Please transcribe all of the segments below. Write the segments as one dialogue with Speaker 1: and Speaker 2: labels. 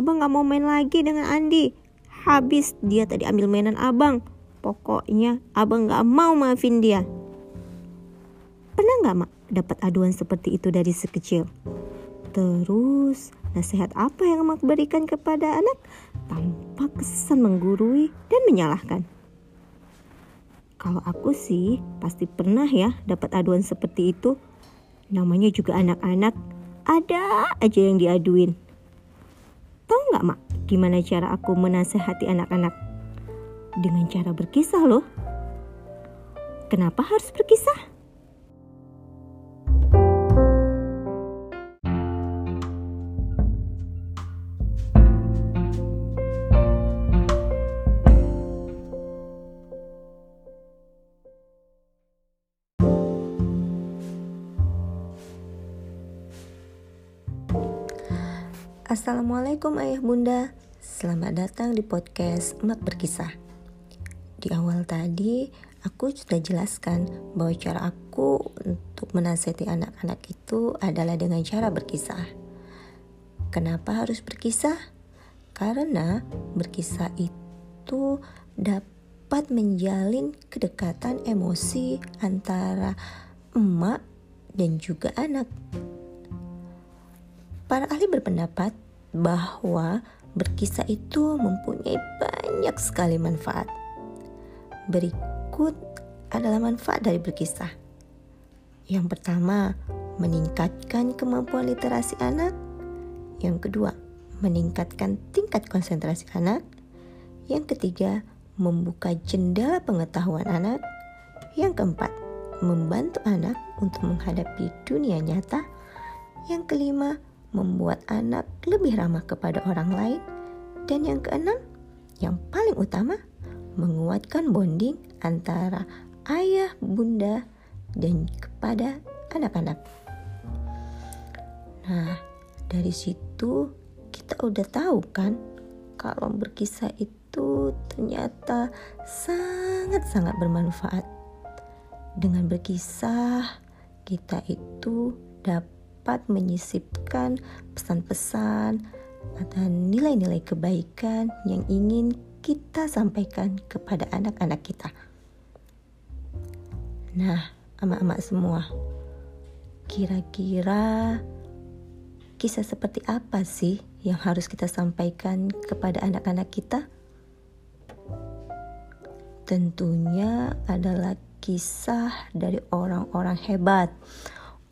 Speaker 1: abang gak mau main lagi dengan Andi. Habis dia tadi ambil mainan abang. Pokoknya abang gak mau maafin dia. Pernah gak mak dapat aduan seperti itu dari sekecil? Terus nasihat apa yang mak berikan kepada anak tanpa kesan menggurui dan menyalahkan? Kalau aku sih pasti pernah ya dapat aduan seperti itu. Namanya juga anak-anak, ada aja yang diaduin. Nggak mak gimana cara aku menasehati anak-anak? Dengan cara berkisah loh. Kenapa harus berkisah?
Speaker 2: Assalamualaikum ayah bunda. Selamat datang di podcast Emak Berkisah. Di awal tadi aku sudah jelaskan bahwa cara aku untuk menasihati anak-anak itu adalah dengan cara berkisah. Kenapa harus berkisah? Karena berkisah itu dapat menjalin kedekatan emosi antara emak dan juga anak Para ahli berpendapat bahwa berkisah itu mempunyai banyak sekali manfaat. Berikut adalah manfaat dari berkisah. Yang pertama, meningkatkan kemampuan literasi anak. Yang kedua, meningkatkan tingkat konsentrasi anak. Yang ketiga, membuka jendela pengetahuan anak. Yang keempat, membantu anak untuk menghadapi dunia nyata. Yang kelima, membuat anak lebih ramah kepada orang lain, dan yang keenam, yang paling utama, menguatkan bonding antara ayah, bunda, dan kepada anak-anak. Nah, dari situ kita udah tahu kan kalau berkisah itu ternyata sangat-sangat bermanfaat. Dengan berkisah, kita itu dapat dapat menyisipkan pesan-pesan atau nilai-nilai kebaikan yang ingin kita sampaikan kepada anak-anak kita. Nah, amak-amak semua, kira-kira kisah seperti apa sih yang harus kita sampaikan kepada anak-anak kita? Tentunya adalah kisah dari orang-orang hebat,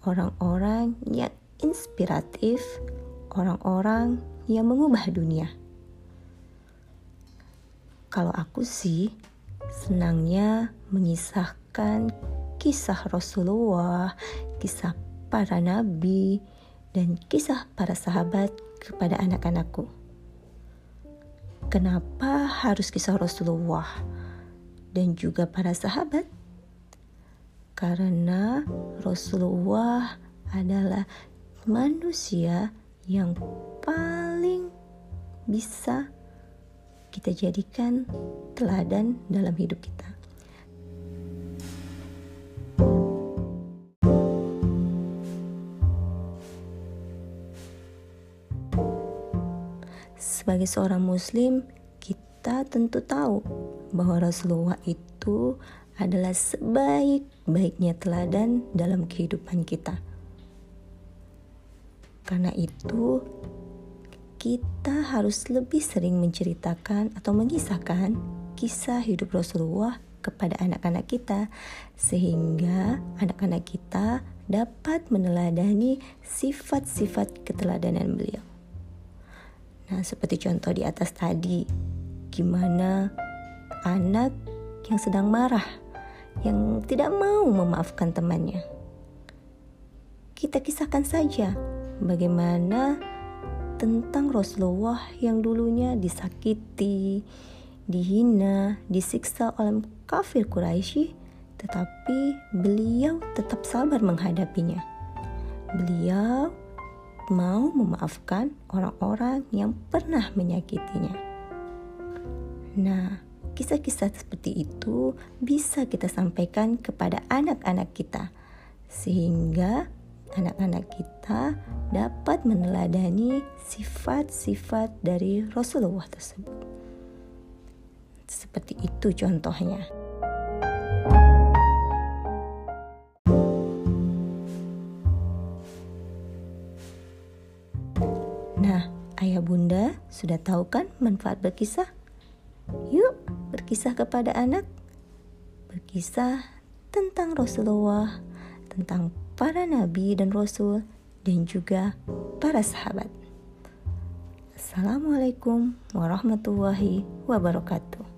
Speaker 2: orang-orang yang inspiratif, orang-orang yang mengubah dunia. Kalau aku sih senangnya mengisahkan kisah Rasulullah, kisah para nabi, dan kisah para sahabat kepada anak-anakku. Kenapa harus kisah Rasulullah dan juga para sahabat? Karena Rasulullah adalah manusia yang paling bisa kita jadikan teladan dalam hidup kita. Sebagai seorang Muslim, kita tentu tahu bahwa Rasulullah itu adalah sebaik-baiknya teladan dalam kehidupan kita. Karena itu, kita harus lebih sering menceritakan atau mengisahkan kisah hidup Rasulullah kepada anak-anak kita, sehingga anak-anak kita dapat meneladani sifat-sifat keteladanan beliau. Nah, seperti contoh di atas tadi, gimana anak yang sedang marah yang tidak mau memaafkan temannya. Kita kisahkan saja bagaimana tentang Rasulullah yang dulunya disakiti, dihina, disiksa oleh kafir Quraisy, tetapi beliau tetap sabar menghadapinya. Beliau mau memaafkan orang-orang yang pernah menyakitinya. Nah, kisah-kisah seperti itu bisa kita sampaikan kepada anak-anak kita, sehingga anak-anak kita dapat meneladani sifat-sifat dari Rasulullah tersebut. Seperti itu contohnya. Nah, ayah bunda sudah tahu kan manfaat berkisah? Yuk, berkisah kepada anak. Berkisah tentang Rasulullah, tentang para nabi dan rasul, dan juga para sahabat. Assalamualaikum warahmatullahi wabarakatuh.